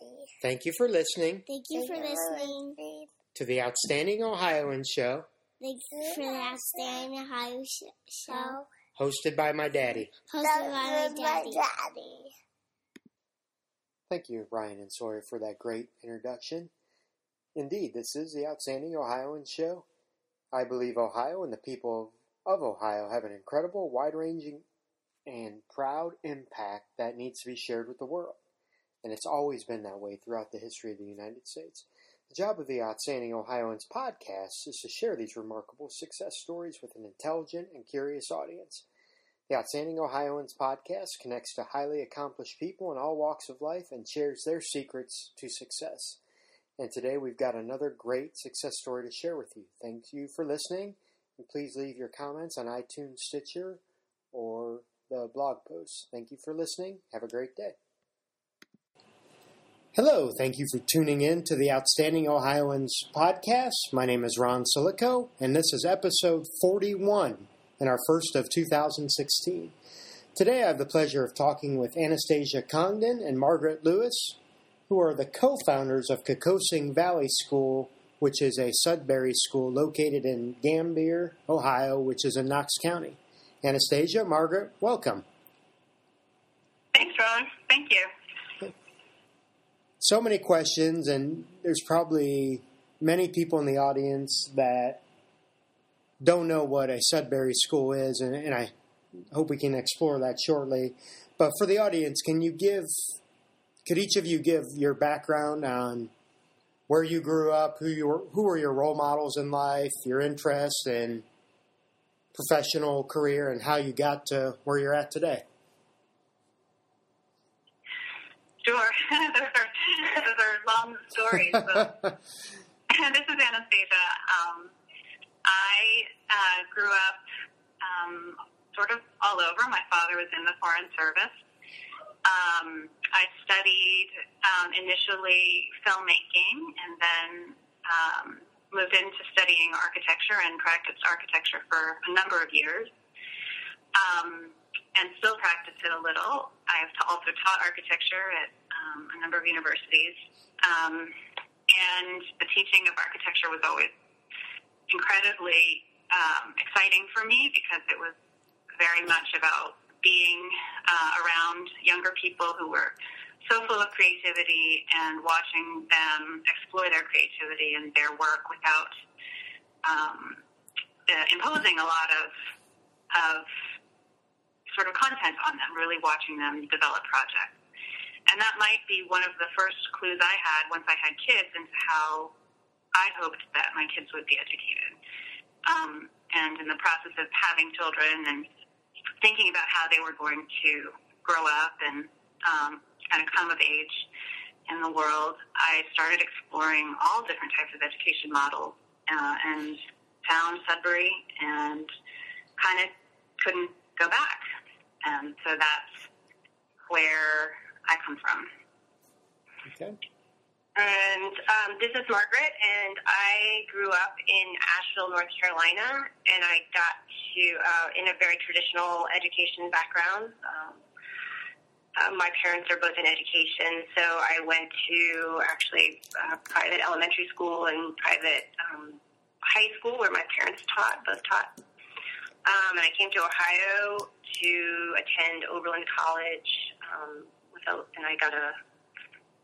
Daddy. Thank you for listening Thank you for listening. to the Outstanding Ohioan Show, Thanks for the Outstanding Ohio sh- Show, hosted by my daddy. hosted by my That's my daddy. daddy. Thank you, Ryan and Sawyer, for that great introduction. Indeed, this is the Outstanding Ohioan Show. I believe Ohio and the people of Ohio have an incredible, wide ranging, and proud impact that needs to be shared with the world. And it's always been that way throughout the history of the United States. The job of the Outstanding Ohioans podcast is to share these remarkable success stories with an intelligent and curious audience. The Outstanding Ohioans podcast connects to highly accomplished people in all walks of life and shares their secrets to success. And today we've got another great success story to share with you. Thank you for listening, and please leave your comments on iTunes, Stitcher, or the blog post. Thank you for listening. Have a great day. Hello, thank you for tuning in to the Outstanding Ohioans podcast. My name is Ron Silico, and this is episode 41 and our first of 2016. Today I have the pleasure of talking with Anastasia Congdon and Margaret Lewis, who are the co founders of Kokosing Valley School, which is a Sudbury school located in Gambier, Ohio, which is in Knox County. Anastasia, Margaret, welcome. Thanks, Ron. Thank you. So many questions, and there's probably many people in the audience that don't know what a Sudbury school is, and, and I hope we can explore that shortly. But for the audience, can you give, could each of you give your background on where you grew up, who you were, who were your role models in life, your interests and professional career, and how you got to where you're at today? Sure. those, are, long stories. But this is Anastasia. Um, I uh, grew up um, sort of all over. My father was in the Foreign Service. Um, I studied um, initially filmmaking and then um, moved into studying architecture and practiced architecture for a number of years. Um, and still practice it a little. I've also taught architecture at um, a number of universities. Um, and the teaching of architecture was always incredibly um, exciting for me because it was very much about being uh, around younger people who were so full of creativity and watching them explore their creativity and their work without um, uh, imposing a lot of of sort of content on them, really watching them develop projects. And that might be one of the first clues I had once I had kids into how I hoped that my kids would be educated. Um, and in the process of having children and thinking about how they were going to grow up and um, kind of come of age in the world, I started exploring all different types of education models uh, and found Sudbury and kind of couldn't go back. And so that's where I come from. Okay. And um, this is Margaret, and I grew up in Asheville, North Carolina, and I got to uh, in a very traditional education background. Um, uh, my parents are both in education, so I went to actually uh, private elementary school and private um, high school where my parents taught, both taught. Um, and I came to Ohio to attend Oberlin College, um, with a, and I got a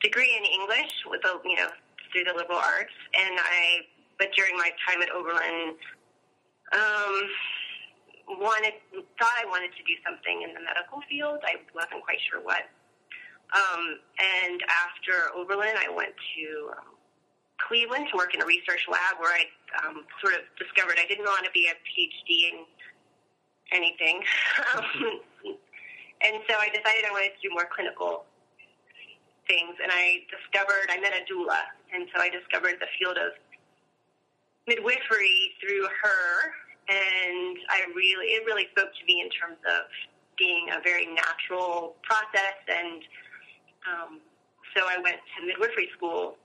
degree in English with a you know through the liberal arts. And I, but during my time at Oberlin, um, wanted thought I wanted to do something in the medical field. I wasn't quite sure what. Um, and after Oberlin, I went to um, Cleveland to work in a research lab where I um, sort of discovered I didn't want to be a PhD in anything. Um, and so I decided I wanted to do more clinical things. And I discovered, I met a doula. And so I discovered the field of midwifery through her. And I really, it really spoke to me in terms of being a very natural process. And um, so I went to midwifery school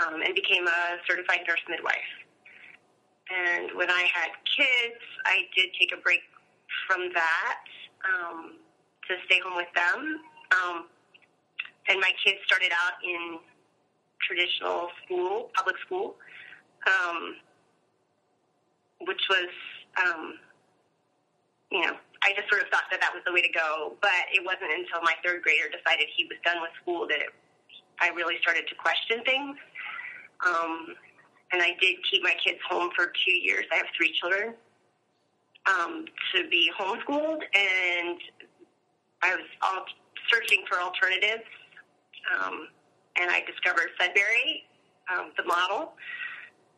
um, and became a certified nurse midwife. And when I had kids, I did take a break from that um, to stay home with them. Um, and my kids started out in traditional school, public school, um, which was, um, you know, I just sort of thought that that was the way to go. But it wasn't until my third grader decided he was done with school that it, I really started to question things. Um, and I did keep my kids home for two years. I have three children um, to be homeschooled, and I was all searching for alternatives. Um, and I discovered Sudbury, um, the model,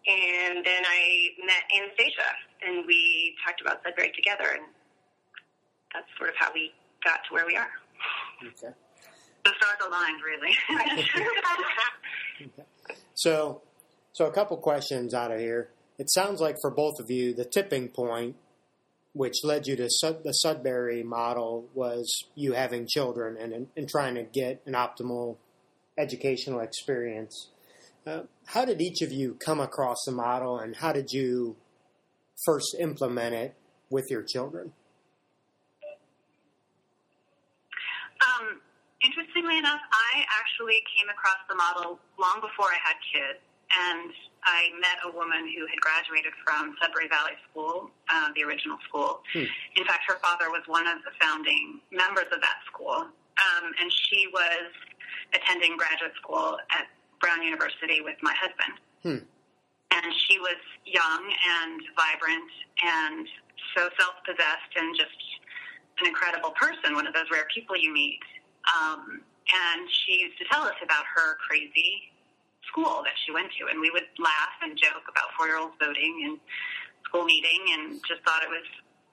and then I met Anastasia, and we talked about Sudbury together, and that's sort of how we got to where we are. Okay. The stars aligned, really. okay. So, so a couple questions out of here. It sounds like for both of you, the tipping point, which led you to Sud- the Sudbury model, was you having children and, and trying to get an optimal educational experience. Uh, how did each of you come across the model, and how did you first implement it with your children? Um, interestingly enough, I actually came across the model long before I had kids, and I met a woman who had graduated from Sudbury Valley School, uh, the original school. Hmm. In fact, her father was one of the founding members of that school, um, and she was attending graduate school at Brown University with my husband. Hmm. And she was young and vibrant and so self possessed and just an incredible person, one of those rare people you meet. Um, and she used to tell us about her crazy school that she went to. And we would laugh and joke about four year olds voting and school meeting and just thought it was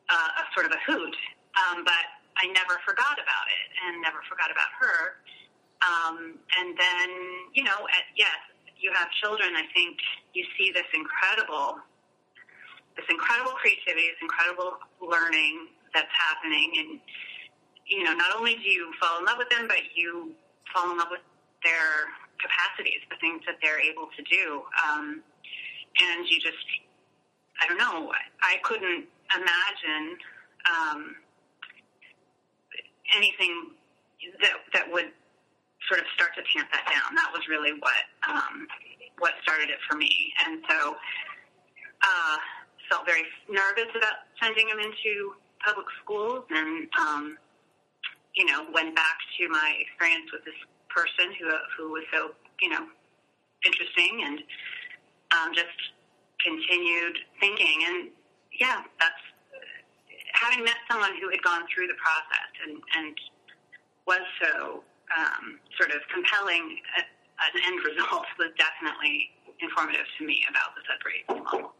uh, a sort of a hoot. Um, but I never forgot about it and never forgot about her. Um, and then, you know, at, yes, you have children. I think you see this incredible, this incredible creativity, this incredible learning that's happening. And, you know, not only do you fall in love with them, but you fall in love with their capacities, the things that they're able to do. Um, and you just, I don't know, I couldn't imagine um, anything that that would sort of start to tamp that down. That was really what um, what started it for me, and so uh, felt very nervous about sending him into public schools, and um, you know went back to my experience with this person who who was so you know interesting, and um, just continued thinking, and yeah, that's having met someone who had gone through the process and and was so um, sort of compelling uh, an end result was definitely informative to me about the Sudbury model.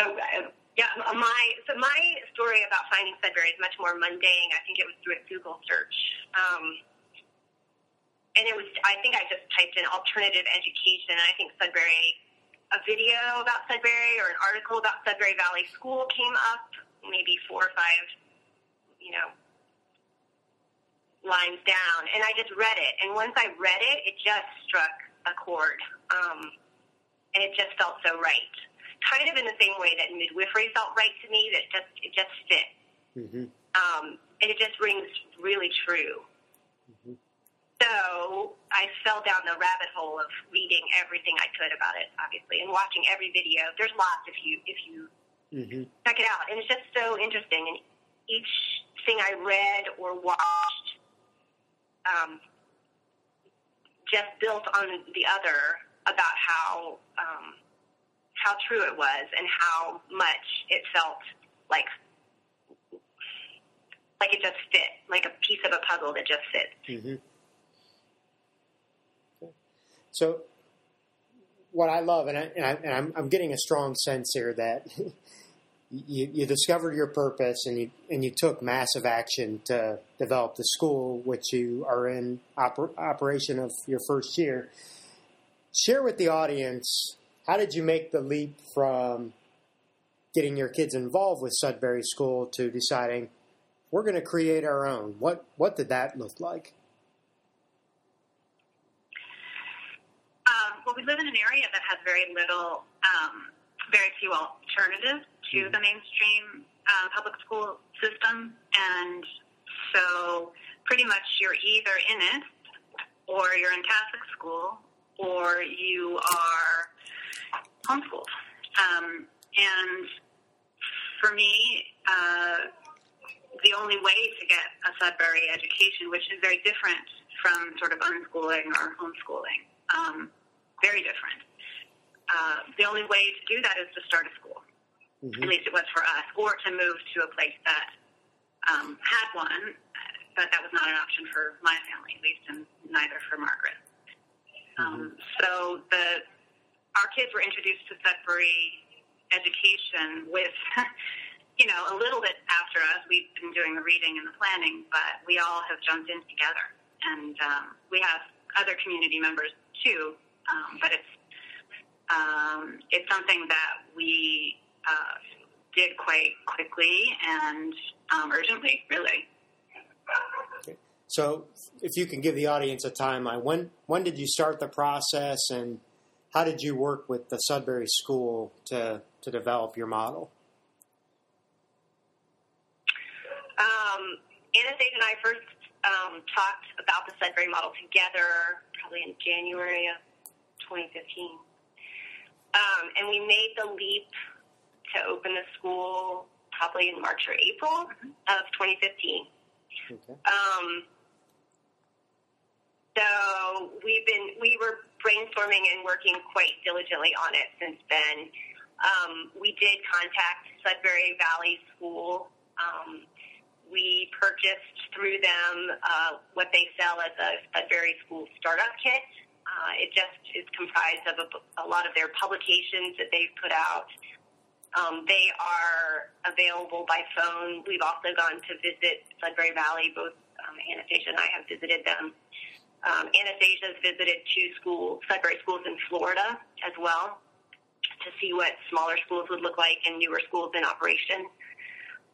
So, uh, yeah, my so my story about finding Sudbury is much more mundane. I think it was through a Google search, um, and it was. I think I just typed in alternative education, and I think Sudbury, a video about Sudbury or an article about Sudbury Valley School came up, maybe four or five, you know, lines down, and I just read it. And once I read it, it just struck a chord, um, and it just felt so right. Kind of in the same way that midwifery felt right to me. That just it just fit, Mm-hmm. um, and it just rings really true. So I fell down the rabbit hole of reading everything I could about it, obviously, and watching every video. There's lots if you if you Mm-hmm. check it out. And it's just so interesting. And each thing I read or watched um, just built on the other about how um, how true it was and how much it felt like like it just fit, like a piece of a puzzle that just fit. Mm-hmm. So, what I love, and, I, and, I, I'm getting a strong sense here that you, you discovered your purpose and you and you took massive action to develop the school, which you are in oper, operation of your first year. Share with the audience how did you make the leap from getting your kids involved with Sudbury School to deciding we're going to create our own? What what did that look like? Um, well, we live in an area that has very little, um, very few alternatives to the mainstream uh, public school system, and so pretty much you're either in it or you're in Catholic school, or you are homeschooled. Um, and for me, uh, the only way to get a Sudbury education, which is very different from sort of unschooling or homeschooling, um, very different. Uh, the only way to do that is to start a school. Mm-hmm. At least it was for us, or to move to a place that um, had one, but that was not an option for my family, at least, and neither for Margaret. Um, mm-hmm. so the our kids were introduced to Sudbury education with you know, a little bit after us. We've been doing the reading and the planning, but we all have jumped in together. And um, we have other community members too, um, but it's um, it's something that we uh, did quite quickly and um, urgently, really. So, if you can give the audience a timeline, when when did you start the process, and how did you work with the Sudbury School to to develop your model? Um, Anastasia and I first um, talked about the Sudbury model together probably in January of 2015. Um, and we made the leap to open the school probably in March or April of 2015. Okay. Um, so we've been we were brainstorming and working quite diligently on it since then. Um, we did contact Sudbury Valley School um, we purchased through them uh, what they sell as a Sudbury School Startup Kit. Uh, it just is comprised of a, a lot of their publications that they've put out. Um, they are available by phone. We've also gone to visit Sudbury Valley. Both um, Anastasia and I have visited them. Um, Anastasia has visited two schools, Sudbury schools in Florida as well, to see what smaller schools would look like and newer schools in operation.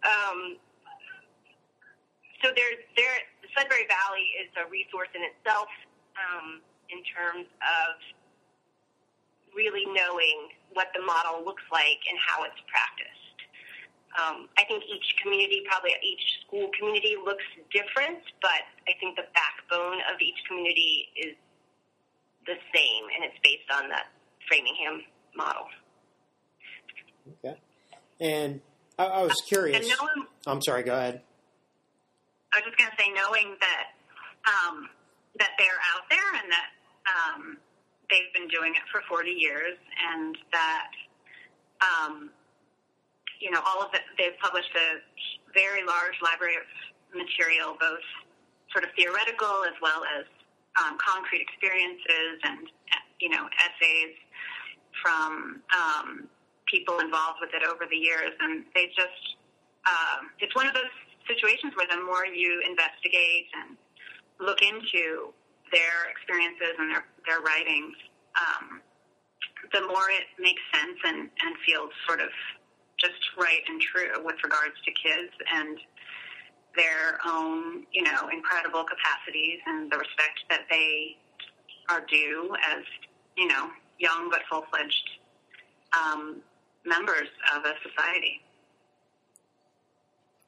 Um, so there's there Sudbury Valley is a resource in itself um, in terms of really knowing what the model looks like and how it's practiced. Um, I think each community, probably each school community, looks different, but I think the backbone of each community is the same, and it's based on that Framingham model. Okay. And I, I was curious. No one, I'm sorry. Go ahead. I was just going to say, knowing that um, that they're out there and that um, they've been doing it for 40 years, and that um, you know all of it. They've published a very large library of material, both sort of theoretical as well as um, concrete experiences and you know essays from um, people involved with it over the years, and they just uh, it's one of those situations where the more you investigate and look into their experiences and their, their writings, um, the more it makes sense and, and feels sort of just right and true with regards to kids and their own, you know, incredible capacities and the respect that they are due as, you know, young but full fledged um, members of a society.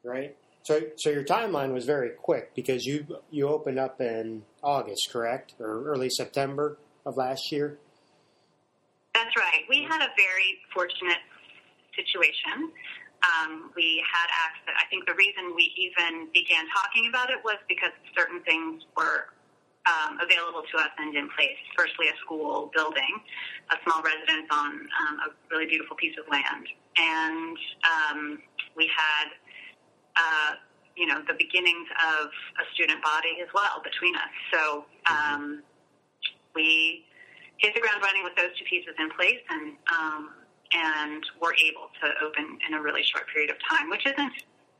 Right. So, so your timeline was very quick because you you opened up in August, correct, or early September of last year. That's right. We had a very fortunate situation. Um, we had access. I think the reason we even began talking about it was because certain things were um, available to us and in place. Firstly, a school building, a small residence on um, a really beautiful piece of land, and um, we had uh, you know, the beginnings of a student body as well between us. So um, we hit the ground running with those two pieces in place, and um, and were able to open in a really short period of time, which isn't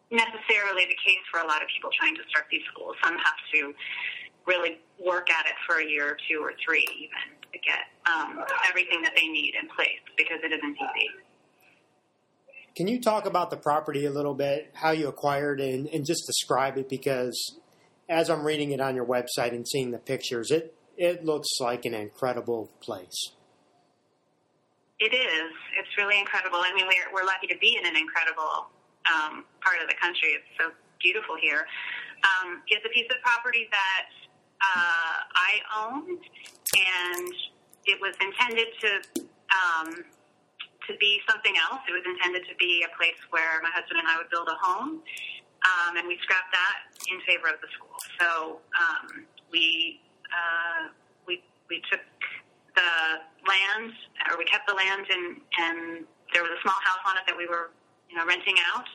necessarily the case for a lot of people trying to start these schools. Some have to really work at it for a year or two or three even to get um, everything that they need in place because it isn't easy. Can you talk about the property a little bit, how you acquired it, and, and, just describe it? Because as I'm reading it on your website and seeing the pictures, it it looks like an incredible place. It is. It's really incredible. I mean, we're we're lucky to be in an incredible um, part of the country. It's so beautiful here. Um, it's a piece of property that uh, I owned, and it was intended to um, to be something else. It was intended to be a place where my husband and I would build a home, um, and we scrapped that in favor of the school. So um, we uh, we we took the land, or we kept the land, and and there was a small house on it that we were you know renting out,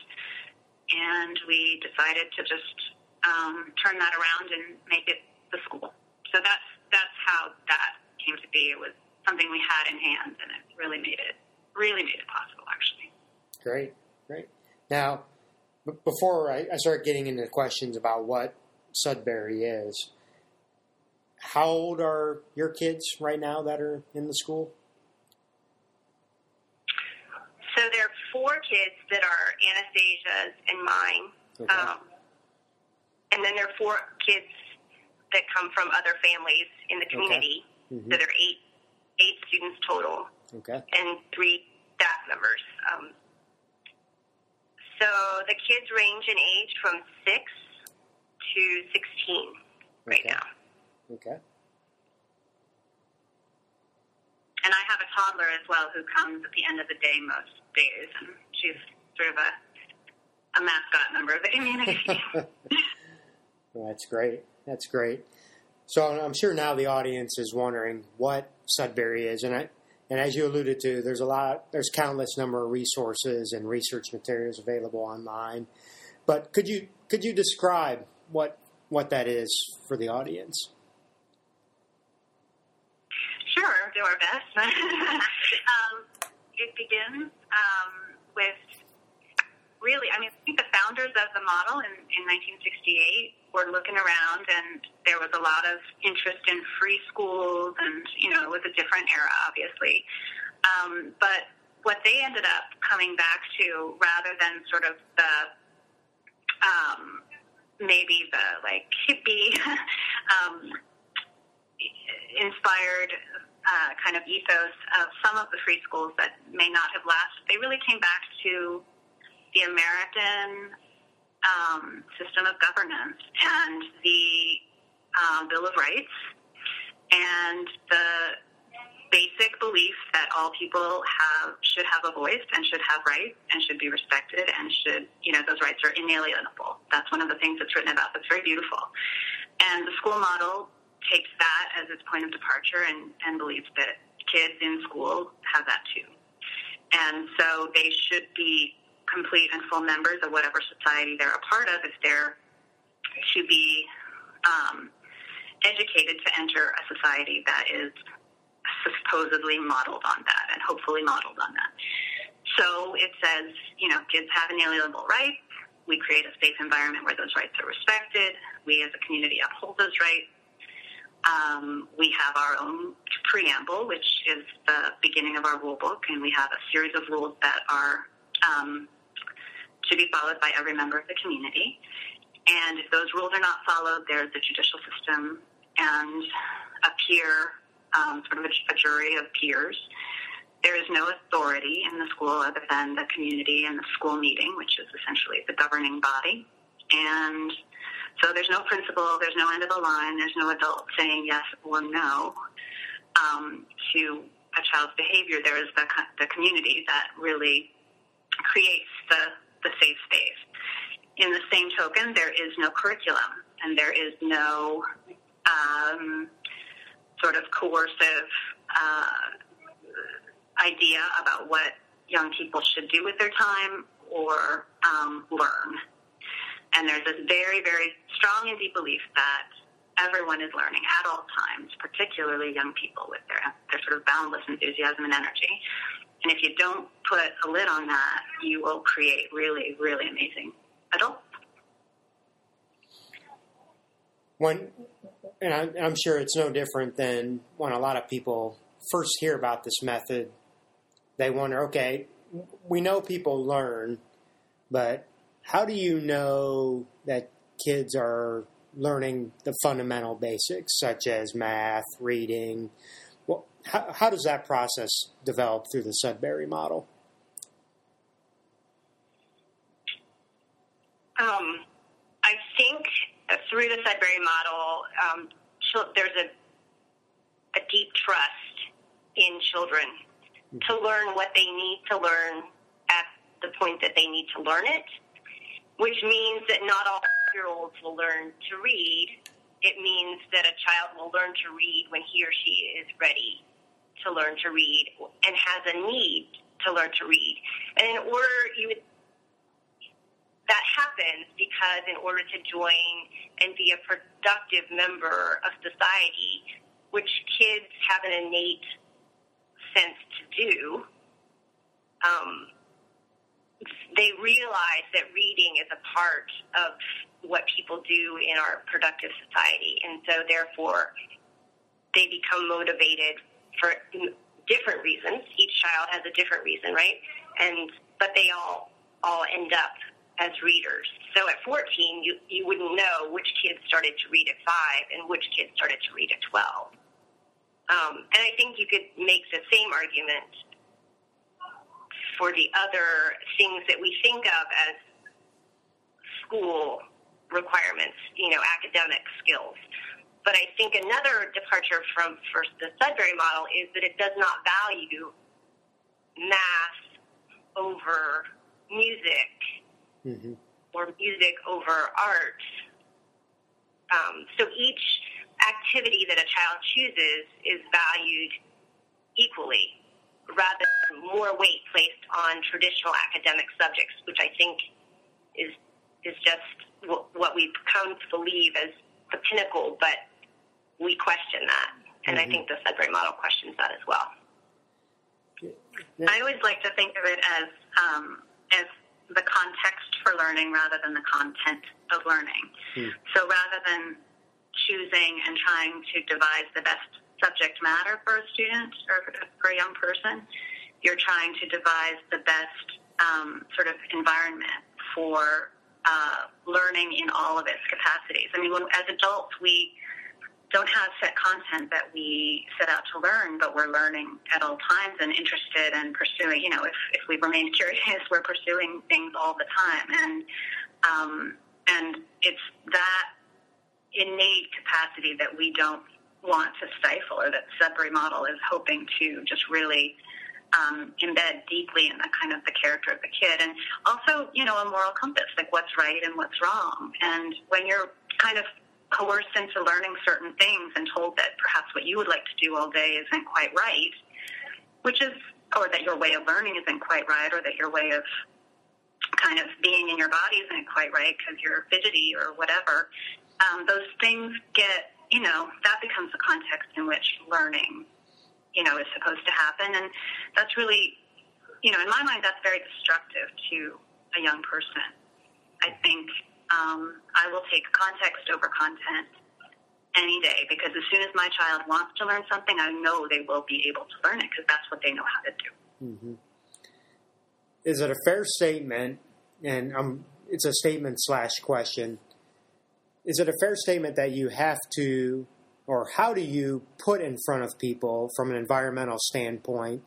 and we decided to just um, turn that around and make it the school. So that's that's how that came to be. It was something we had in hand, and it really made it really made it possible. Actually, Great, great. Now, b- before I, I start getting into questions about what Sudbury is, how old are your kids right now that are in the school? So there are four kids that are Anastasia's and mine. Okay. Um, and then there are four kids that come from other families in the community. Mhm. So there are eight eight students total Okay. and three staff members. Um, so the kids range in age from six to sixteen right Okay. now. Okay. and I have a toddler as well who comes at the end of the day most days, and she's sort of a a mascot member of the community. Well, that's great. That's great. So I'm sure now the audience is wondering what Sudbury is, and I, and as you alluded to, there's a lot, there's countless number of resources and research materials available online. But could you could you describe what what that is for the audience? Sure, do our best. um, it begins um, with really, I mean, I think the founders of the model in, in 1968 were looking around, and there was a lot of interest in free schools, and you know, it was a different era, obviously. Um, but what they ended up coming back to, rather than sort of the um, maybe the like hippie um, inspired uh, kind of ethos of some of the free schools that may not have lasted. They really came back to the American um, system of governance and the um, Bill of Rights and the basic belief that all people have should have a voice and should have rights and should be respected and should you know those rights are inalienable. That's one of the things that's written about that's very beautiful. And the school model takes that as its point of departure and, and believes that kids in school have that too. And so they should be complete and full members of whatever society they're a part of if they're to be um, educated to enter a society that is supposedly modeled on that and hopefully modeled on that. So it says, you know, kids have inalienable rights. We create a safe environment where those rights are respected. We as a community uphold those rights. Um, we have our own preamble, which is the beginning of our rule book, and we have a series of rules that are um, to be followed by every member of the community. And if those rules are not followed, there's a judicial system and a peer, um, sort of a, a jury of peers. There is no authority in the school other than the community and the school meeting, which is essentially the governing body. And so there's no principal, there's no end of the line, there's no adult saying yes or no um, to a child's behavior. There is the, the community that really creates the, the safe space. In the same token, there is no curriculum and there is no um, sort of coercive uh, idea about what young people should do with their time or um, learn. And there's this very, very strong and deep belief that everyone is learning at all times, particularly young people with their, their sort of boundless enthusiasm and energy. And if you don't put a lid on that, you will create really, really amazing adults. When, and I'm, I'm sure it's no different than when a lot of people first hear about this method, they wonder, okay, we know people learn, but how do you know that kids are learning the fundamental basics such as math, reading? How, how does that process develop through the Sudbury model? Um, I think through the Sudbury model, um, there's a a deep trust in children to learn what they need to learn at the point that they need to learn it, which means that not all year olds will learn to read. It means that a child will learn to read when he or she is ready to learn to read and has a need to learn to read. And in order, you would that happens because in order to join and be a productive member of society, which kids have an innate sense to do, um, they realize that reading is a part of what people do in our productive society, and so therefore they become motivated for different reasons. Each child has a different reason, right? And but they all all end up as readers. So at 14, you, you wouldn't know which kids started to read at 5 and which kids started to read at 12. Um, and I think you could make the same argument for the other things that we think of as school requirements, you know, academic skills. But I think another departure from first the Sudbury model is that it does not value math over music mm-hmm. or music over art. Um, so each activity that a child chooses is valued equally rather than more weight placed on traditional academic subjects, which I think is is just what we've come to believe as the pinnacle, but we question that. And mm-hmm. I think the Sudbury model questions that as well. Yeah. I always like to think of it as um, as the context for learning rather than the content of learning. Hmm. So rather than choosing and trying to devise the best subject matter for a student or for a young person, you're trying to devise the best um, sort of environment for uh, learning in all of its capacities. I mean, when, as adults, we don't have set content that we set out to learn, but we're learning at all times and interested and pursuing. You know, if, if we remain curious, we're pursuing things all the time, and um, and it's that innate capacity that we don't want to stifle, or that Sudbury model is hoping to just really um, embed deeply in the kind of the character of the kid, and also, you know, a moral compass, like what's right and what's wrong. And when you're kind of coerced into learning certain things and told that perhaps what you would like to do all day isn't quite right, which is, or that your way of learning isn't quite right, or that your way of kind of being in your body isn't quite right because you're fidgety or whatever, um, those things get, you know, that becomes the context in which learning, you know, is supposed to happen. And that's really, you know, in my mind, that's very destructive to a young person. I think um, I will take context over content any day because as soon as my child wants to learn something, I know they will be able to learn it because that's what they know how to do. Mm-hmm. Is it a fair statement? And um, it's a statement slash question. Is it a fair statement that you have to, or how do you put in front of people from an environmental standpoint?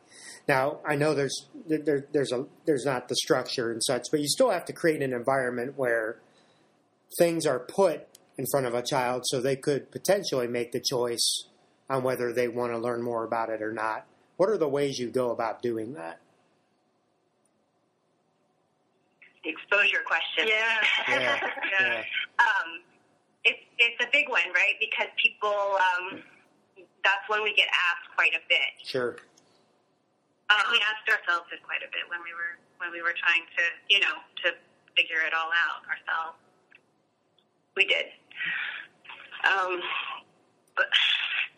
Now, I know there's there, there's a there's not the structure and such, but you still have to create an environment where things are put in front of a child so they could potentially make the choice on whether they want to learn more about it or not. What are the ways you go about doing that? The exposure question. Yeah. yeah. yeah. Um, it's, it's a big one, right? Because people, um, that's when we get asked quite a bit. Sure. Um, we asked ourselves it quite a bit when we were when we were trying to, you know, to figure it all out ourselves. We did. Um, but,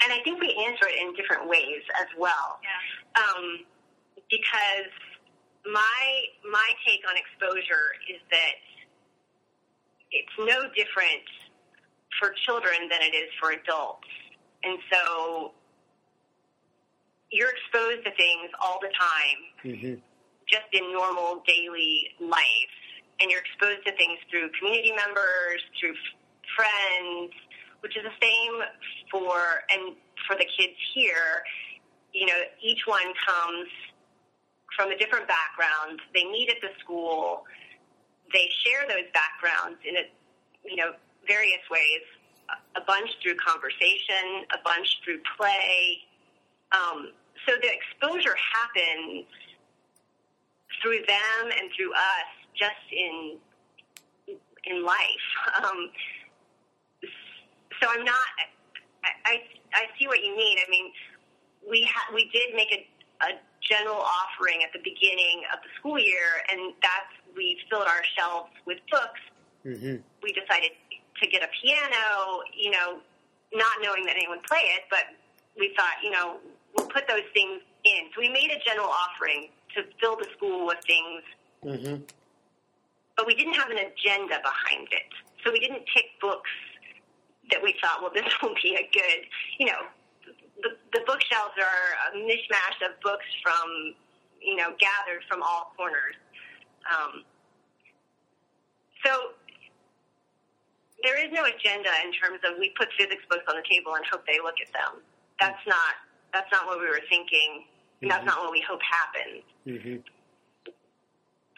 and I think we answer it in different ways as well. Yeah. Um, because my my take on exposure is that it's no different for children than it is for adults. And so you're exposed to things all the time, mm-hmm. just in normal daily life and you're exposed to things through community members, through friends, which is the same for and for the kids here. You know, each one comes from a different background. They meet at the school. They share those backgrounds in a, you know various ways a bunch through conversation, a bunch through play. Um, so the exposure happens through them and through us just in in life. Um, so I'm not. I, I I see what you mean. I mean, we ha- we did make a, a general offering at the beginning of the school year, and that's we filled our shelves with books. Mm-hmm. We decided to get a piano, you know, not knowing that anyone would play it, but we thought, you know, we'll put those things in. So we made a general offering to fill the school with things, Mm-hmm. but we didn't have an agenda behind it. So we didn't pick books that we thought, well, this will be a good, you know, the, the bookshelves are a mishmash of books from, you know, gathered from all corners. Um, so there is no agenda in terms of we put physics books on the table and hope they look at them. That's not that's not what we were thinking. And that's not what we hope happens. Mm-hmm.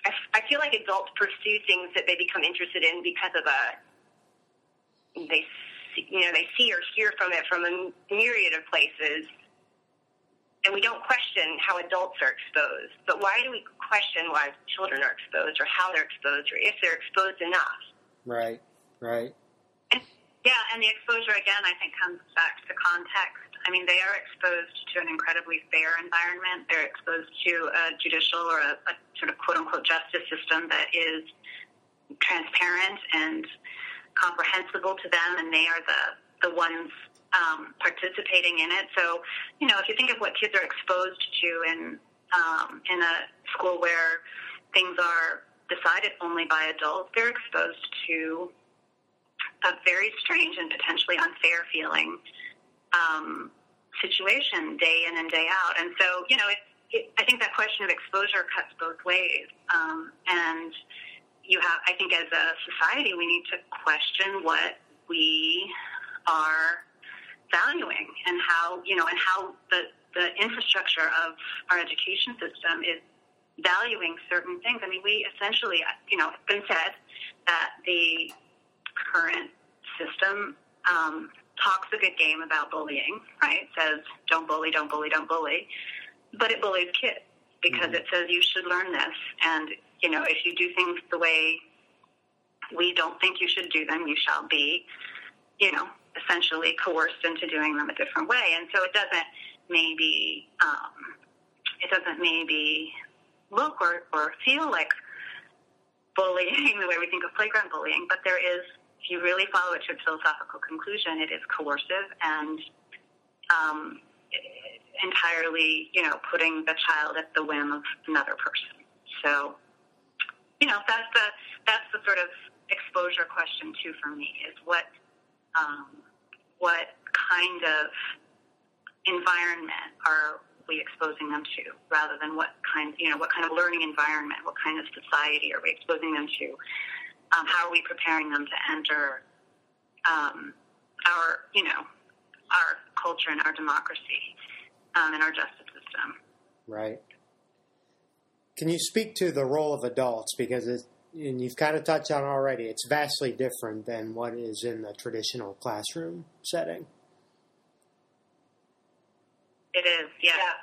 I, I feel like adults pursue things that they become interested in because of a they see, you know they see or hear from it from a myriad of places, and we don't question how adults are exposed. But why do we question why children are exposed, or how they're exposed, or if they're exposed enough? Right. Right. Yeah, and the exposure again, I think, comes back to context. I mean, they are exposed to an incredibly fair environment. They're exposed to a judicial or a, a sort of quote unquote justice system that is transparent and comprehensible to them, and they are the the ones um, participating in it. So, you know, if you think of what kids are exposed to in um, in a school where things are decided only by adults, they're exposed to a very strange and potentially unfair feeling um, situation day in and day out. And so, you know, it, it, I think that question of exposure cuts both ways. Um, and you have, I think, as a society, we need to question what we are valuing and how, you know, and how the, the infrastructure of our education system is valuing certain things. I mean, we essentially, you know, it's been said that the current system um, talks a good game about bullying, right? It says, don't bully, don't bully, don't bully. But it bullies kids because it says you should learn this. And, you know, if you do things the way we don't think you should do them, you shall be, you know, essentially coerced into doing them a different way. And so it doesn't maybe, um, it doesn't maybe look or, or feel like bullying the way we think of playground bullying, but there is you really follow it to its philosophical conclusion, it is coercive and um, entirely, you know, putting the child at the whim of another person. So, you know, that's the that's the sort of exposure question too for me is what um, what kind of environment are we exposing them to, rather than what kind, you know, what kind of learning environment, what kind of society are we exposing them to? Um, how are we preparing them to enter um, our, you know, our culture and our democracy um, and our justice system. Right. Can you speak to the role of adults because it's, and you've kind of touched on it already, it's vastly different than what is in the traditional classroom setting. It is, yeah. Yeah.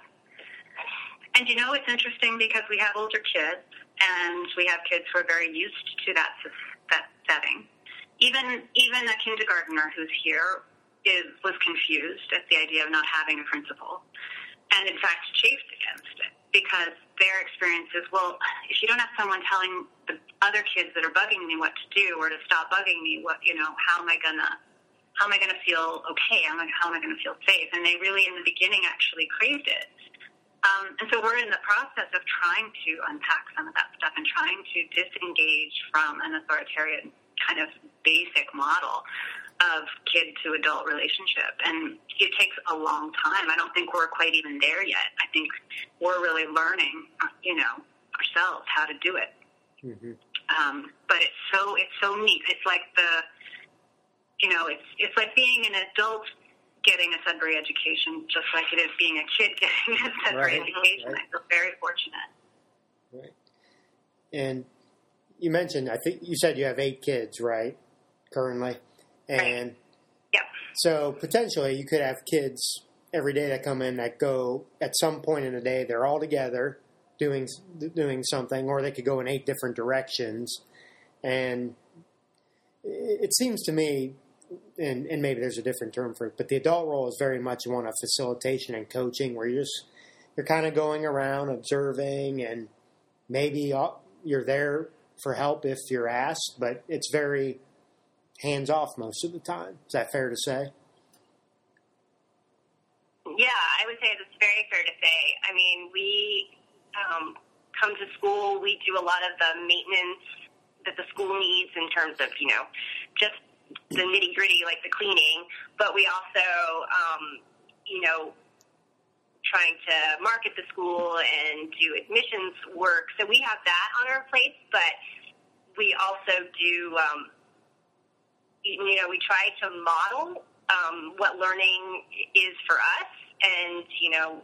And you know, it's interesting because we have older kids and we have kids who are very used to that that setting. Even even a kindergartner who's here is was confused at the idea of not having a principal, and in fact chafed against it because their experience is well, if you don't have someone telling the other kids that are bugging me what to do or to stop bugging me, what you know, how am I gonna how am I going to feel okay? How am I, going to feel safe? And they really, in the beginning, actually craved it. Um, and so we're in the process of trying to unpack some of that stuff and trying to disengage from an authoritarian kind of basic model of kid to adult relationship. And it takes a long time. I don't think we're quite even there yet. I think we're really learning, you know, ourselves how to do it. Mm-hmm. Um, but it's so it's so neat. It's like the you know, it's it's like being an adult getting a Sudbury education, just like it is being a kid getting a Sudbury Right, education. right. I feel very fortunate. Right. And you mentioned, I think you said you have eight kids, right? Currently. And So potentially, you could have kids every day that come in that go at some point in the day. They're all together doing doing something, or they could go in eight different directions. And it seems to me, and, and maybe there's a different term for it, but the adult role is very much one of facilitation and coaching, where you're just you're kind of going around observing, and maybe you're there for help if you're asked, but it's very hands off most of the time. Is that fair to say? Yeah, I would say it's very fair to say. I mean, we um, come to school, we do a lot of the maintenance that the school needs in terms of, you know, just the nitty gritty, like the cleaning, but we also, um, you know, trying to market the school and do admissions work. So we have that on our plates, but we also do, um, you know, we try to model um, what learning is for us, and you know,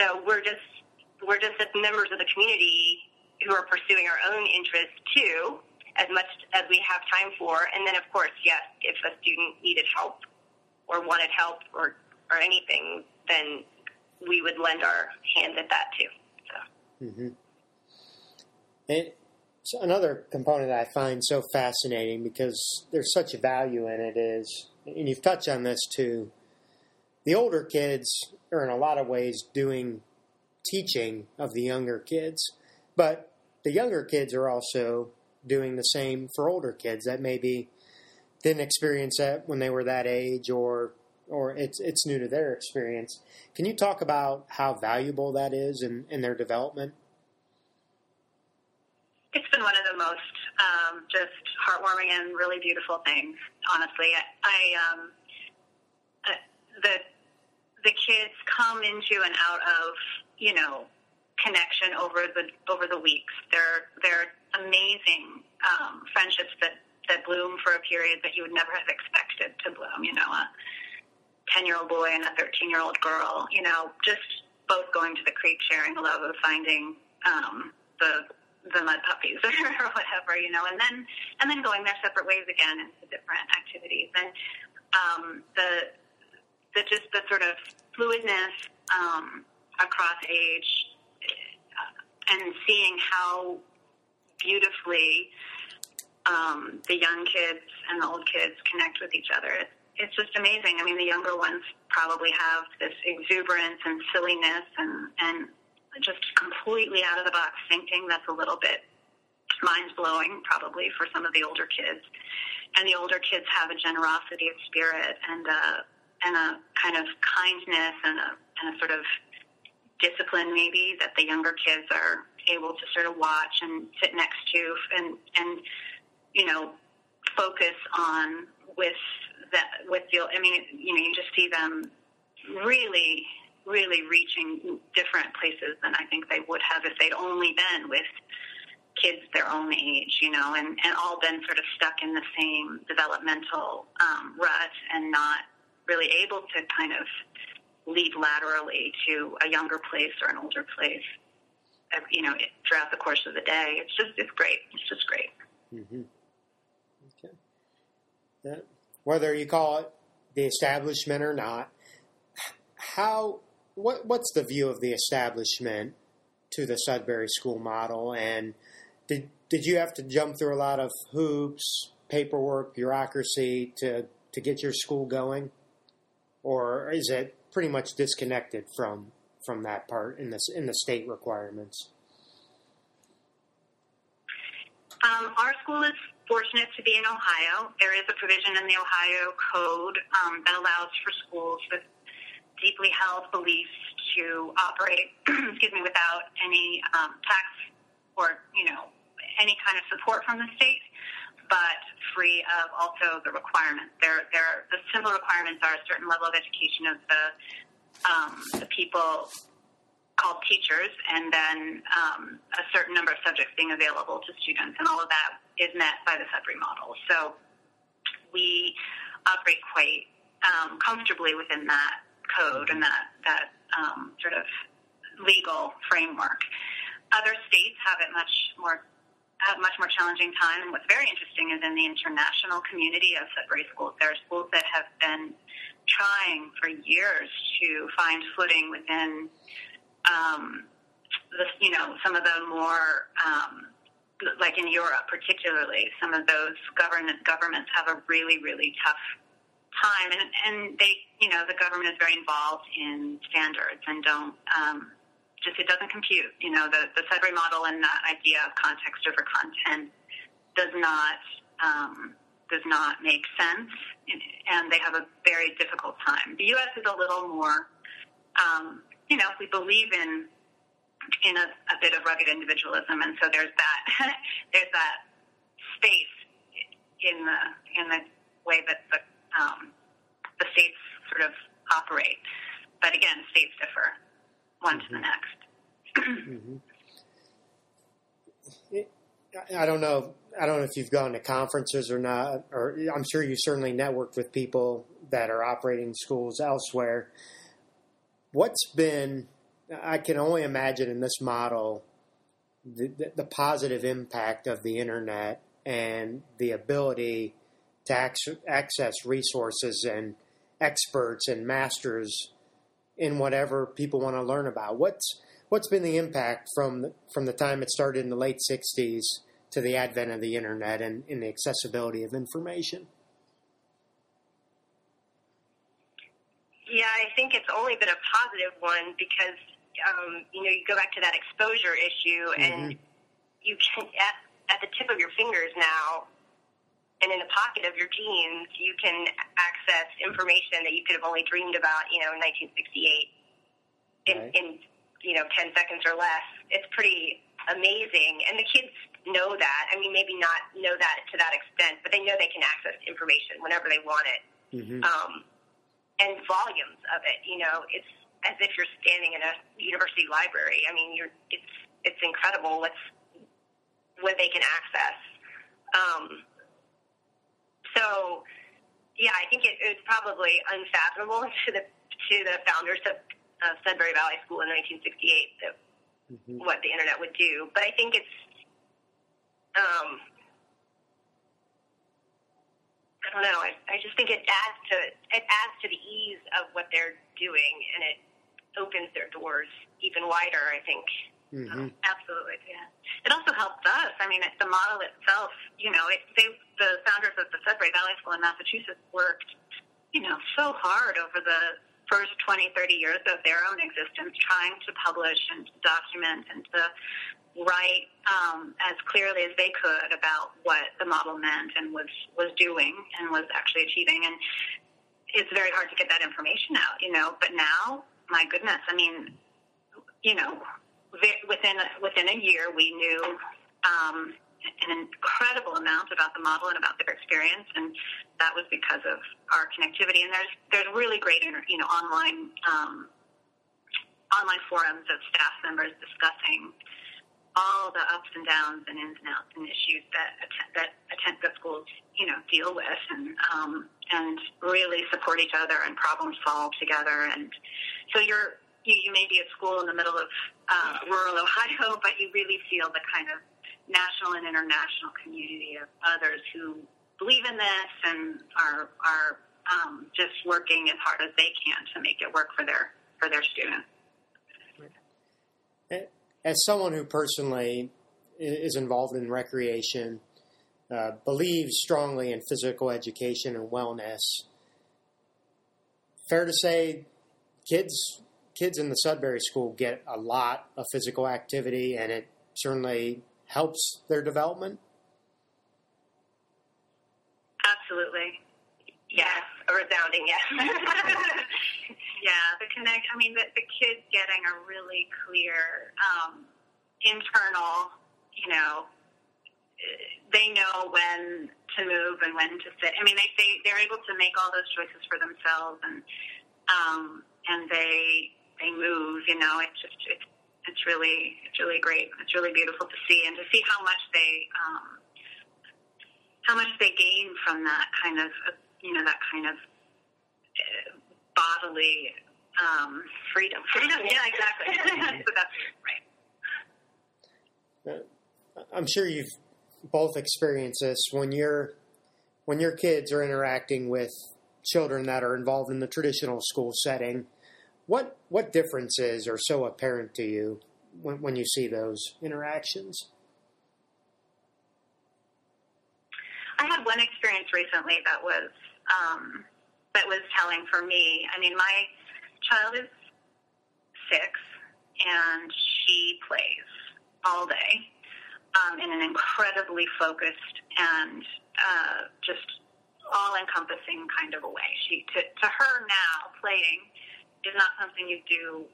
so we're just we're just members of the community who are pursuing our own interests too, as much as we have time for. And then, of course, yes, if a student needed help or wanted help or or anything, then we would lend our hand at that too. So. Mm-hmm. And so another component that I find so fascinating because there's such a value in it is, and you've touched on this too, the older kids are in a lot of ways doing teaching of the younger kids, but the younger kids are also doing the same for older kids that maybe didn't experience that when they were that age or or it's it's new to their experience. Can you talk about how valuable that is in, in their development? it's been one of the most um, just heartwarming and really beautiful things. Honestly, I, I um, uh, the the kids come into and out of you know connection over the over the weeks. They're they're amazing um, friendships that that bloom for a period that you would never have expected to bloom. You know, a ten year old boy and a thirteen year old girl. You know, just both going to the creek, sharing the love of finding um, the the mud puppies or whatever, you know, and then and then going their separate ways again into different activities and um, the the just the sort of fluidness um, across age uh, and seeing how beautifully um, the young kids and the old kids connect with each other. It's, just amazing. I mean, the younger ones probably have this exuberance and silliness and, and just completely out of the box thinking that's a little bit mind blowing probably for some of the older kids. And the older kids have a generosity of spirit and a, and a kind of kindness and a, and a sort of discipline maybe that the younger kids are able to sort of watch and sit next to and, and, you know, focus on with that, with the, I mean, you know, you just see them really really reaching different places than I think they would have if they'd only been with kids their own age, you know, and, and all been sort of stuck in the same developmental um, rut and not really able to kind of lead laterally to a younger place or an older place, you know, throughout the course of the day. It's just, it's great. It's just great. Mm-hmm. Okay. Whether you call it the establishment or not, how what what's the view of the establishment to the Sudbury School model, and did did you have to jump through a lot of hoops, paperwork, bureaucracy to to get your school going, or is it pretty much disconnected from from that part in this in the state requirements? Um, our school is fortunate to be in Ohio. There is a provision in the Ohio Code um, that allows for schools with deeply held beliefs to operate, excuse me, without any um, tax or you know any kind of support from the state, but free of also the requirements. There, there, the simple requirements are a certain level of education of the um, the people called teachers, and then um, a certain number of subjects being available to students, and all of that is met by the Sudbury model. So we operate quite um, comfortably within that code and that that um, sort of legal framework. Other states have it much more a much more challenging time. And what's very interesting is in the international community of Sudbury schools, there are schools that have been trying for years to find footing within, um, the, you know, some of the more, um, like in Europe particularly, some of those government governments have a really, really tough time, and and they, you know, the government is very involved in standards and don't. Um, just it doesn't compute. You know, the the Sudbury model and that idea of context over content does not um, does not make sense, and they have a very difficult time. The U.S. is a little more, um, you know, we believe in in a, a bit of rugged individualism, and so there's that there's that space in the in the way that the um, the states sort of operate. But again, states differ one mm-hmm. to the mm-hmm. next. mm-hmm. I don't know. I don't know if you've gone to conferences or not, or I'm sure you certainly networked with people that are operating schools elsewhere. What's been, I can only imagine in this model, the, the, the positive impact of the internet and the ability to access resources and experts and masters in whatever people want to learn about. What's what's been the impact from from the time it started in the late '60s to the advent of the internet and, and the accessibility of information? Yeah, I think it's only been a positive one because um, you know you go back to that exposure issue, mm-hmm. and you can at, at the tip of your fingers now and in the pocket of your jeans, you can access information that you could have only dreamed about, you know, in 1968 in, right. in you know, 10 seconds or less. It's pretty amazing. And the kids know that. I mean, maybe not know that to that extent, but they know they can access information whenever they want it. Mm-hmm. Um, and volumes of it, you know, it's as if you're standing in a university library. I mean, you're, it's, it's incredible what's, what they can access. Um, so, yeah, I think it, it was probably unfathomable to the to the founders of uh, Sudbury Valley School in 1968 that mm-hmm. what the internet would do. But I think it's, um, I don't know. I, I just think it adds to it adds to the ease of what they're doing, and it opens their doors even wider. I think. Mm-hmm. absolutely, yeah. It also helped us. I mean, the model itself, you know, it, they, the founders of the Sudbury Valley School in Massachusetts worked, you know, so hard over the first 20, 30 years of their own existence trying to publish and to document and to write um, as clearly as they could about what the model meant and was, was doing and was actually achieving. And it's very hard to get that information out, you know, but now, my goodness, I mean, you know, within within a year, we knew um, an incredible amount about the model and about their experience, and that was because of our connectivity. And there's there's really great, you know, online um, online forums of staff members discussing all the ups and downs and ins and outs and issues that that attend the schools, you know, deal with, and um, and really support each other and problem solve together. And so you're you, you may be at school in the middle of uh, rural Ohio, but you really feel the kind of national and international community of others who believe in this and are are um, just working as hard as they can to make it work for their for their students. As someone who personally is involved in recreation, uh, believes strongly in physical education and wellness, fair to say, kids kids in the Sudbury School get a lot of physical activity, and it certainly helps their development. Absolutely. Yes, a resounding yes. yeah, the connect. I mean, the, the kids getting a really clear um, internal, you know, they know when to move and when to sit. I mean, they, they they're able to make all those choices for themselves, and um, and they they move. You know, it's just it's it's really it's really great. It's really beautiful to see and to see how much they um, how much they gain from that kind of you know that kind of bodily um, freedom. Freedom, yeah, exactly. so that's right. Uh, I'm sure you've both experienced this when you're when your kids are interacting with children that are involved in the traditional school setting. What what differences are so apparent to you when, when you see those interactions? I had one experience recently that was um, that was telling for me. I mean, my child is six, and she plays all day um, in an incredibly focused and uh, just all-encompassing kind of a way. She to, to her now playing is not something you do,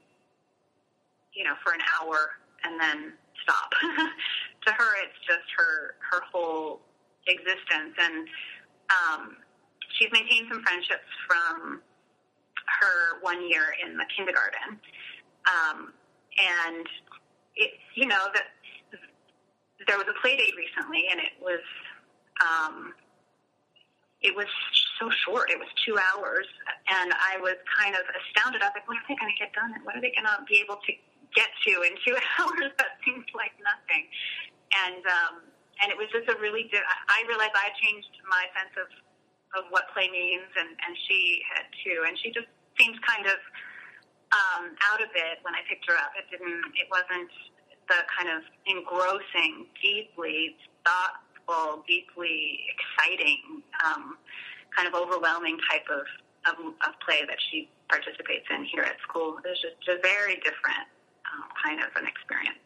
you know, for an hour and then stop. to her, it's just her her whole existence, and um, she's maintained some friendships from her one year in the kindergarten, um, and it, you know that there was a play date recently, and it was um, it was so short. It was two hours, and I was kind of astounded. I was like, "What are they going to get done? What are they going to be able to get to in two hours? That seems like nothing." And um, and it was just a really. Di- I realized I changed my sense of of what play means, and and she had too. And she just seems kind of um, out of it when I picked her up. It didn't. It wasn't the kind of engrossing, deeply thoughtful, deeply exciting, um, kind of overwhelming type of, of, of play that she participates in here at school. It's just a very different um, kind of an experience.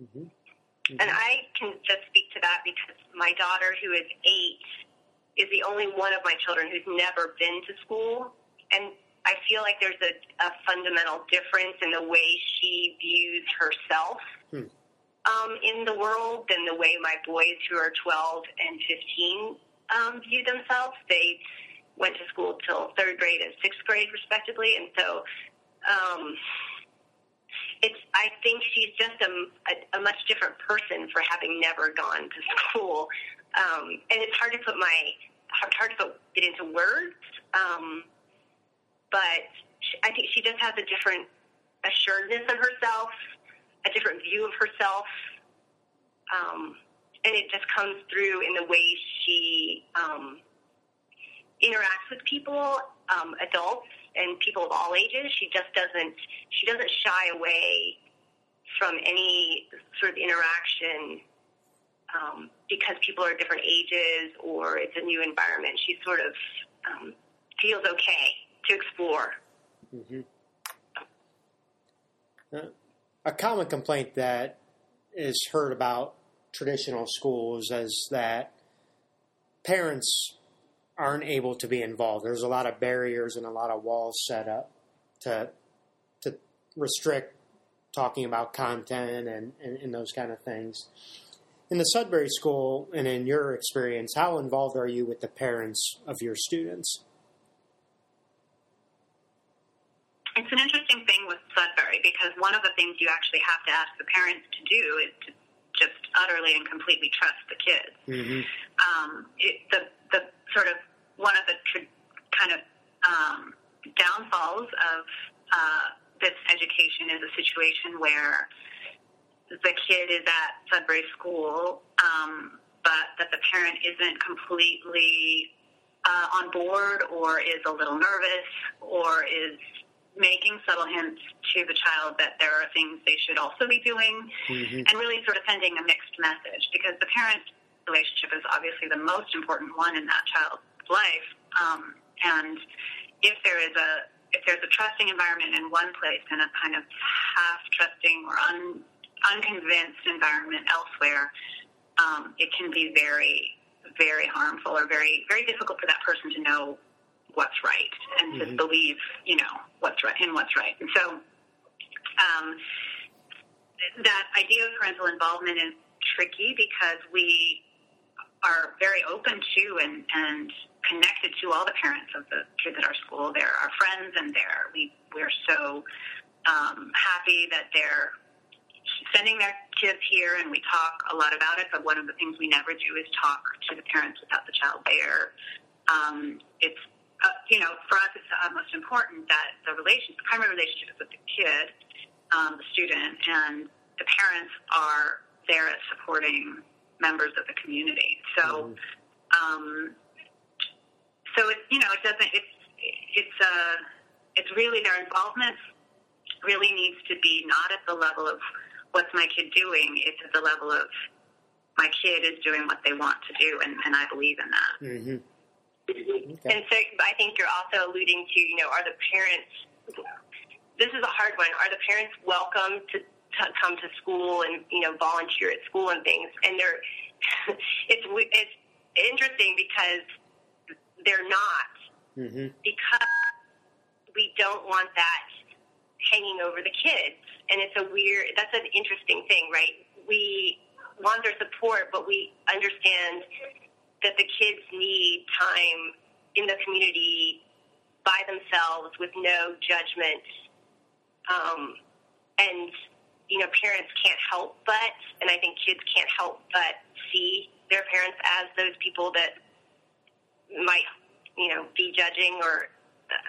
Mm-hmm. Mm-hmm. And I can just speak to that because my daughter, who is eight, is the only one of my children who's never been to school. And I feel like there's a, a fundamental difference in the way she views herself hmm. um, in the world than the way my boys who are 12 and 15 um, view themselves. They went to school till third grade and sixth grade, respectively, and so um, it's. I think she's just a, a, a much different person for having never gone to school, um, and it's hard to put my hard to put it into words. Um, but I think she just has a different assuredness of herself, a different view of herself, um, and it just comes through in the way she um, interacts with people, um, adults and people of all ages. She just doesn't she doesn't shy away from any sort of interaction um, because people are different ages or it's a new environment. She sort of um, feels okay to explore. Mm-hmm. Uh, a common complaint that is heard about traditional schools is that parents aren't able to be involved. There's a lot of barriers and a lot of walls set up to to restrict talking about content and, and, and those kind of things. In the Sudbury School and in your experience, how involved are you with the parents of your students? It's an interesting thing with Sudbury because one of the things you actually have to ask the parents to do is to just utterly and completely trust the kids. Mm-hmm. Um, it, the the sort of one of the tr- kind of um, downfalls of uh, this education is a situation where the kid is at Sudbury School, um, but that the parent isn't completely uh, on board, or is a little nervous, or is making subtle hints to the child that there are things they should also be doing, mm-hmm. and really sort of sending a mixed message because the parent relationship is obviously the most important one in that child's life. Um, and if there is a if there's a trusting environment in one place and a kind of half trusting or un, unconvinced environment elsewhere, um, it can be very very harmful or very very difficult for that person to know what's right and mm-hmm. to believe, you know, what's right in what's right. And so um, that idea of parental involvement is tricky because we are very open to and, and connected to all the parents of the kids at our school. They're our friends, and they're we we're so um, happy that they're sending their kids here, and we talk a lot about it. But one of the things we never do is talk to the parents without the child there. Um, it's uh, you know, for us, it's uh, most important that the relation, the primary relationship is with the kid, um, the student, and the parents are there as supporting members of the community. So, um, so it you know it doesn't it's it's uh it's really their involvement really needs to be not at the level of what's my kid doing. It's at the level of my kid is doing what they want to do, and, and I believe in that. Mm-hmm. And so I think you're also alluding to, you know, are the parents, this is a hard one, are the parents welcome to, to come to school and, you know, volunteer at school and things? And they're, it's, it's interesting because they're not. Mm-hmm. Because we don't want that hanging over the kids. And it's a weird, that's an interesting thing, right? We want their support, but we understand that the kids need time in the community by themselves with no judgment. Um, and, you know, parents can't help but, and I think kids can't help but see their parents as those people that might, you know, be judging or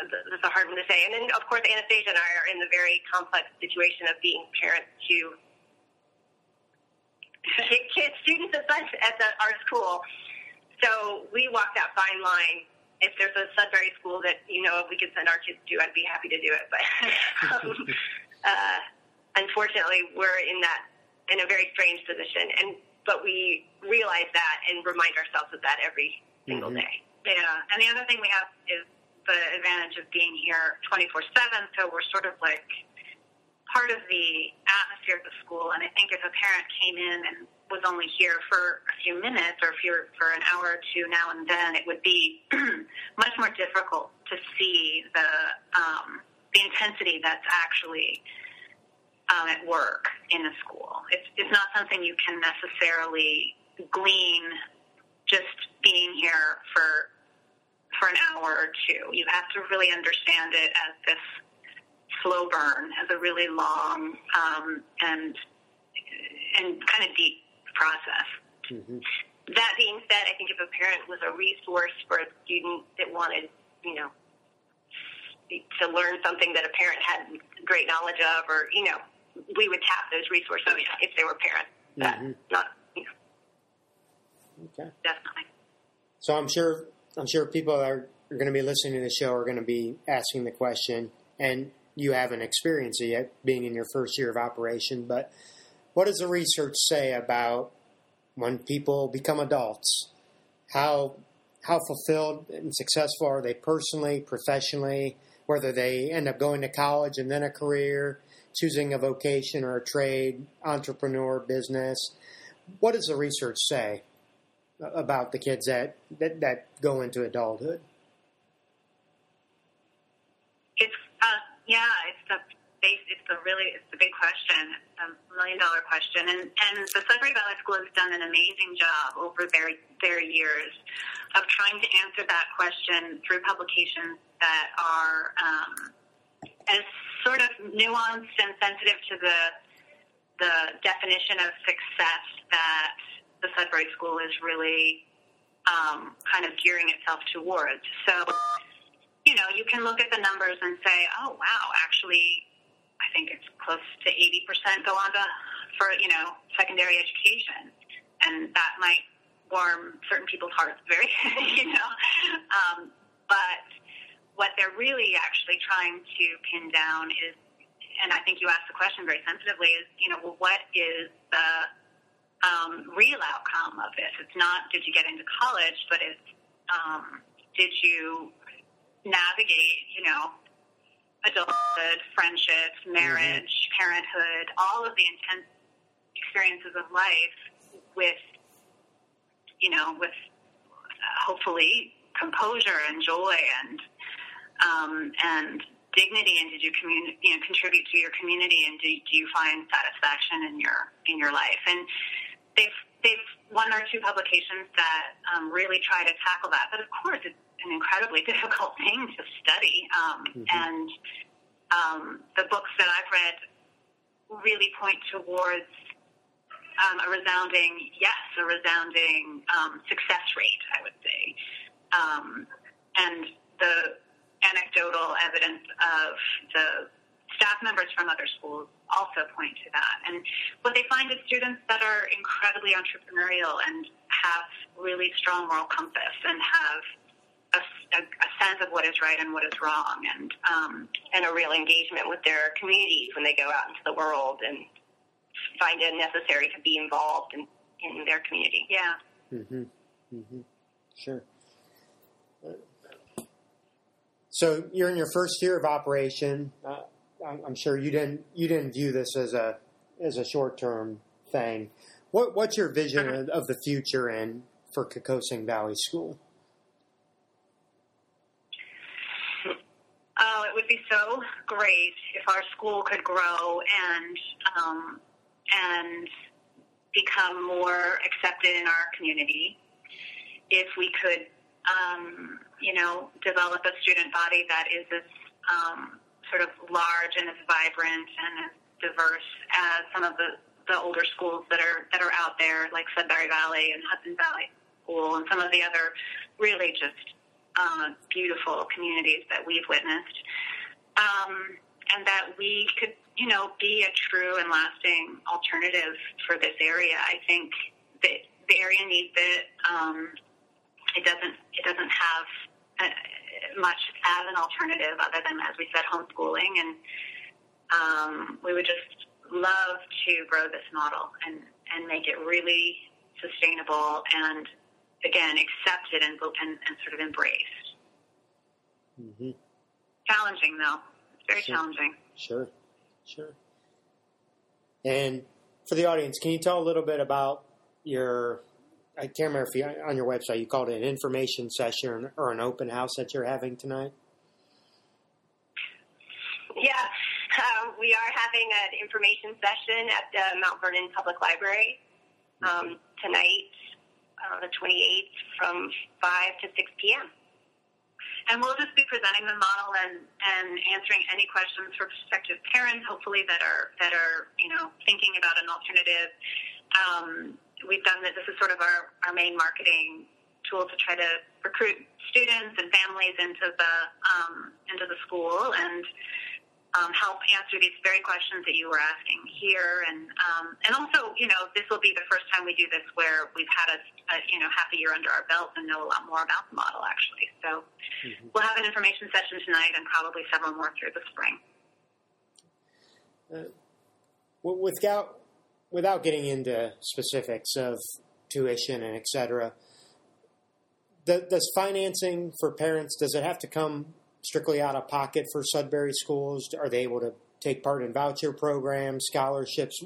that's a hard one to say. And then, of course, Anastasia and I are in the very complex situation of being parents to kids, students at, at the, our school. So we walk that fine line. If there's a Sudbury school that you know we could send our kids to, I'd be happy to do it. But um, uh, unfortunately, we're in that in a very strange position, and but we realize that and remind ourselves of that every single Mhm. day. Yeah, and the other thing we have is the advantage of being here 24 7, so we're sort of like part of the atmosphere of the school. And I think if a parent came in and was only here for a few minutes or if you're for an hour or two now and then, it would be much more difficult to see the um, the intensity that's actually um, at work in a school. It's it's not something you can necessarily glean just being here for for an hour or two. You have to really understand it as this slow burn, as a really long um, and and kind of deep process. Mm-hmm. That being said, I think if a parent was a resource for a student that wanted, you know, to learn something that a parent had great knowledge of, or you know, we would tap those resources if they were parents. That Mhm. not you know, Okay. Definitely. So I'm sure I'm sure people that are, are going to be listening to the show are going to be asking the question, and you haven't experienced it yet, being in your first year of operation. But what does the research say about when people become adults? How how fulfilled and successful are they personally, professionally? Whether they end up going to college and then a career, choosing a vocation or a trade, entrepreneur, business. What does the research say? About the kids that, that, that go into adulthood? It's uh, yeah, it's the base. It's the really it's the big question, a million dollar question, and and the Sudbury Valley School has done an amazing job over their their years of trying to answer that question through publications that are um, as sort of nuanced and sensitive to the the definition of success that the Sudbury School is really um, kind of gearing itself towards. So you know, you can look at the numbers and say, oh, wow, actually, I think it's close to 80% go on to, for, you know, secondary education. And that might warm certain people's hearts very, you know. Um, but what they're really actually trying to pin down is, and I think you asked the question very sensitively, is, you know, well, what is the um, real outcome of this? It's not did you get into college, but it's um, did you navigate, you know, adulthood, friendships, marriage, parenthood, all of the intense experiences of life with, you know, with uh, hopefully composure and joy and um, and dignity, and did you commun- you know contribute to your community, and do, do you find satisfaction in your in your life? And they've they've one or two publications that um, really try to tackle that, but of course it's an incredibly difficult thing to study. Um, Mhm. And um, the books that I've read really point towards um, a resounding yes, a resounding um, success rate, I would say, um, and the anecdotal evidence of the staff members from other schools also point to that. And what they find is students that are incredibly entrepreneurial and have really strong moral compass and have a, a, a sense of what is right and what is wrong, and um, and a real engagement with their communities when they go out into the world and find it necessary to be involved in, in their community. Yeah. Mm-hmm. Mm-hmm. Sure. So you're in your first year of operation. Uh, I'm sure you didn't you didn't view this as a as a short term thing. What what's your vision of, the future and for Kokosing Valley School? Oh, it would be so great if our school could grow and um, and become more accepted in our community. If we could, um, you know, develop a student body that is as um, sort of large and as vibrant and as diverse as some of the, the older schools that are that are out there, like Sudbury Valley and Hudson Valley School, and some of the other really just uh, beautiful communities that we've witnessed, um, and that we could, you know, be a true and lasting alternative for this area. I think that the area needs it. Um, it doesn't. It doesn't have uh, much as an alternative other than, as we said, homeschooling, and um, we would just love to grow this model and and make it really sustainable and again accepted and, and, and sort of embraced. Mm-hmm. Challenging though, it's very Sure. challenging. Sure, sure. And for the audience, can you tell a little bit about your? I can't remember if you on your website you called it an information session or an open house that you're having tonight. Yeah, um, we are having an information session at the Mount Vernon Public Library um, tonight, uh, the 28th, from 5 to 6 p.m. And we'll just be presenting the model and, and answering any questions for prospective parents, hopefully that are that are you know thinking about an alternative. Um, we've done that. This is sort of our, our main marketing tool to try to recruit students and families into the um, into the school and um, help answer these very questions that you were asking here. And um, and also, you know, this will be the first time we do this where we've had a, a you know half a year under our belt and know a lot more about the model actually. So Mhm. we'll have an information session tonight and probably several more through the spring. Well, Without without getting into specifics of tuition and et cetera, does financing for parents does it have to come strictly out of pocket for Sudbury schools? Are they able to take part in voucher programs, scholarships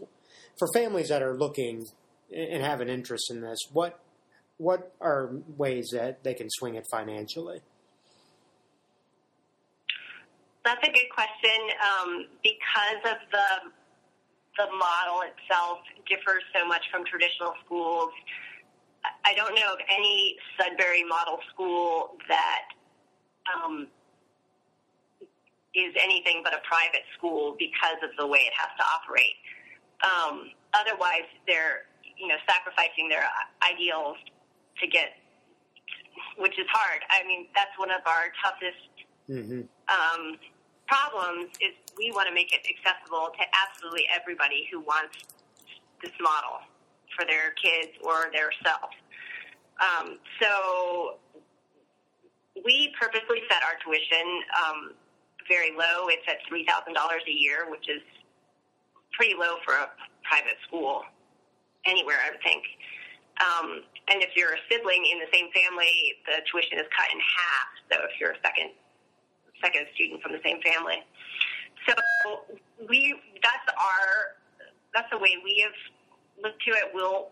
for families that are looking and have an interest in this? What what are ways that they can swing it financially? That's a good question um, because of the the model itself differs so much from traditional schools. I- don't know of any Sudbury model school that um, is anything but a private school because of the way it has to operate. Um, otherwise, they're you know sacrificing their ideals to get, which is hard. I mean, that's one of our toughest Mm-hmm. um, problems is we want to make it accessible to absolutely everybody who wants this model for their kids or their self. Um, so we purposely set our tuition um, very low. It's at three thousand dollars a year, which is pretty low for a private school anywhere, I would think. Um, and if you're a sibling in the same family, the tuition is cut in half. So if you're a second second student from the same family. So we that's our that's the way we have looked to it. We'll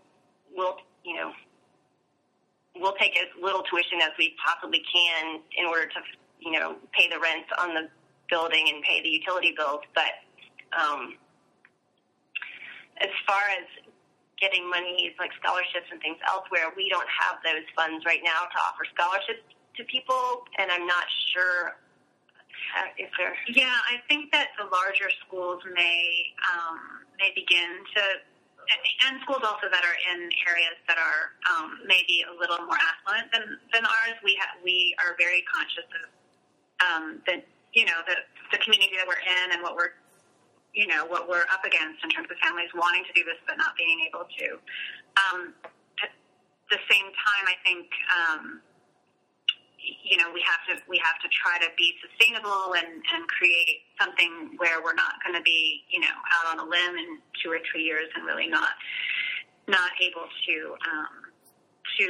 we'll you know we'll take as little tuition as we possibly can in order to you know pay the rent on the building and pay the utility bills. But um, as far as getting money like scholarships and things elsewhere, we don't have those funds right now to offer scholarships to people, and I'm not sure if they're Yeah, I think that the larger schools may um, may begin to, and schools also that are in areas that are um, maybe a little more affluent than than ours. We ha- we are very conscious of um, the you know the the community that we're in and what we're you know, what we're up against in terms of families wanting to do this but not being able to. Um, at the same time, I think, um, you know, we have to we have to try to be sustainable and, and create something where we're not going to be, you know, out on a limb in two or three years and really not not able to um, to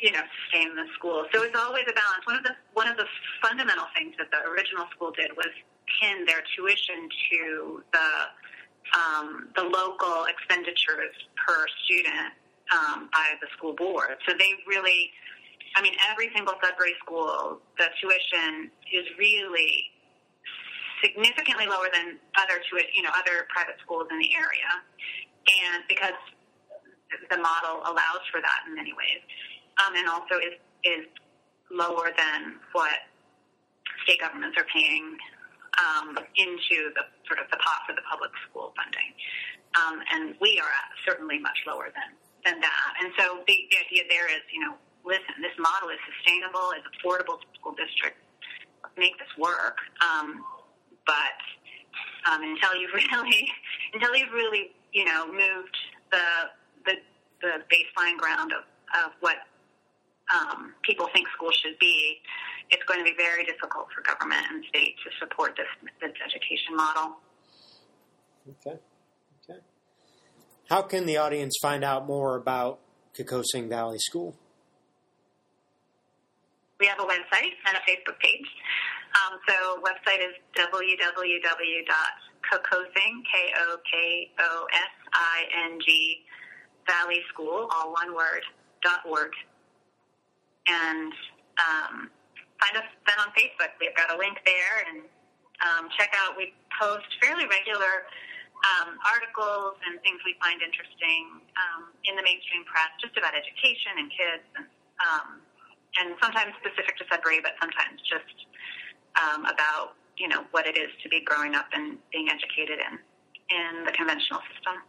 you know sustain the school. So it's always a balance. One of the one of the fundamental things that the original school did was pin their tuition to the um, the local expenditures per student um, by the school board. So they really, I mean, every single Sudbury school, the tuition is really significantly lower than other tuition, you know, other private schools in the area, and because the model allows for that in many ways, um, and also is is lower than what state governments are paying um, into the sort of the pot for the public school funding. Um, and we are certainly much lower than, than that. And so the, the idea there is, you know, listen, this model is sustainable, it's affordable to school districts. Make this work. Um, but um, until you've really, until you've really, you know, moved the the, the baseline ground of, of what um, people think schools should be, it's going to be very difficult for government and state to support this, this education model. Okay. Okay. How can the audience find out more about Kokosing Valley School? We have a website and a Facebook page. Um, so website is www.kokosing, K-O-K-O-S-I-N-G, Valley School, all one word, dot org. And um, find us then on Facebook. We've got a link there, and um, check out. We post fairly regular um, articles and things we find interesting um, in the mainstream press, just about education and kids, and um, and sometimes specific to Sudbury, but sometimes just um, about you know what it is to be growing up and being educated in in the conventional system.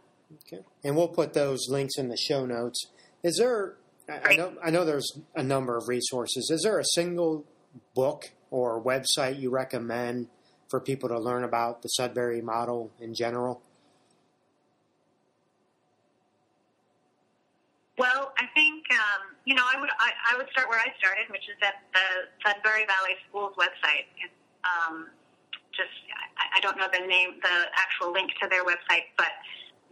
Okay, and we'll put those links in the show notes. Is there? I know I know there's a number of resources. Is there a single book or website you recommend for people to learn about the Sudbury model in general? Well, I think um, you know I would I, I, would start where I started, which is at the Sudbury Valley Schools website. Um, just I, I, don't know the name, the actual link to their website, but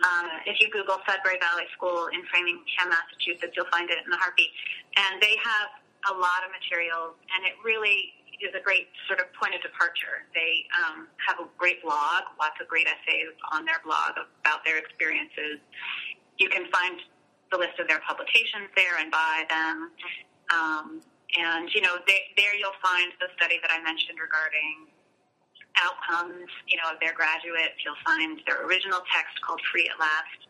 um, if you Google Sudbury Valley School in Framingham, Massachusetts, you'll find it in the heartbeat. And they have a lot of materials, and it really is a great sort of point of departure. They um, have a great blog, lots of great essays on their blog about their experiences. You can find the list of their publications there and buy them. Um, and, you know, they, there you'll find the study that I mentioned regarding outcomes, you know, of their graduates. You'll find their original text called Free at Last,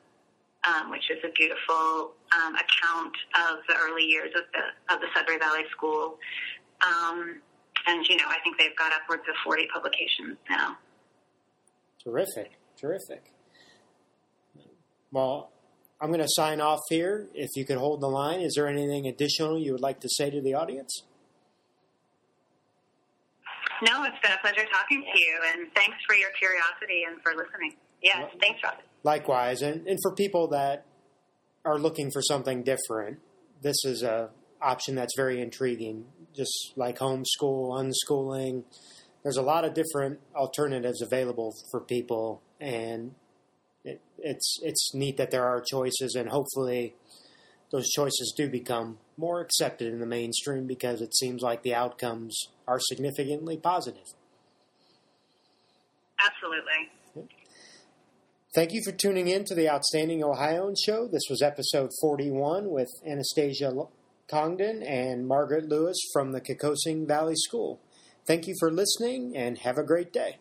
um, which is a beautiful um, account of the early years of the of the Sudbury Valley School. Um, and you know, I think they've got upwards of forty publications now. Terrific, terrific. Well, I'm going to sign off here. If you could hold the line, is there anything additional you would like to say to the audience? No, it's been a pleasure talking to you, and thanks for your curiosity and for listening. Yes, well, thanks, Rob. Likewise, and, and for people that are looking for something different, this is a option that's very intriguing. Just like homeschool, unschooling, there's a lot of different alternatives available for people, and it's it's neat that there are choices, and hopefully those choices do become more accepted in the mainstream because it seems like the outcomes are significantly positive. Absolutely. Thank you for tuning in to the Outstanding Ohioan Show. This was episode 41 with Anastasia Congdon and Margaret Lewis from the Kokosing Valley School. Thank you for listening and have a great day.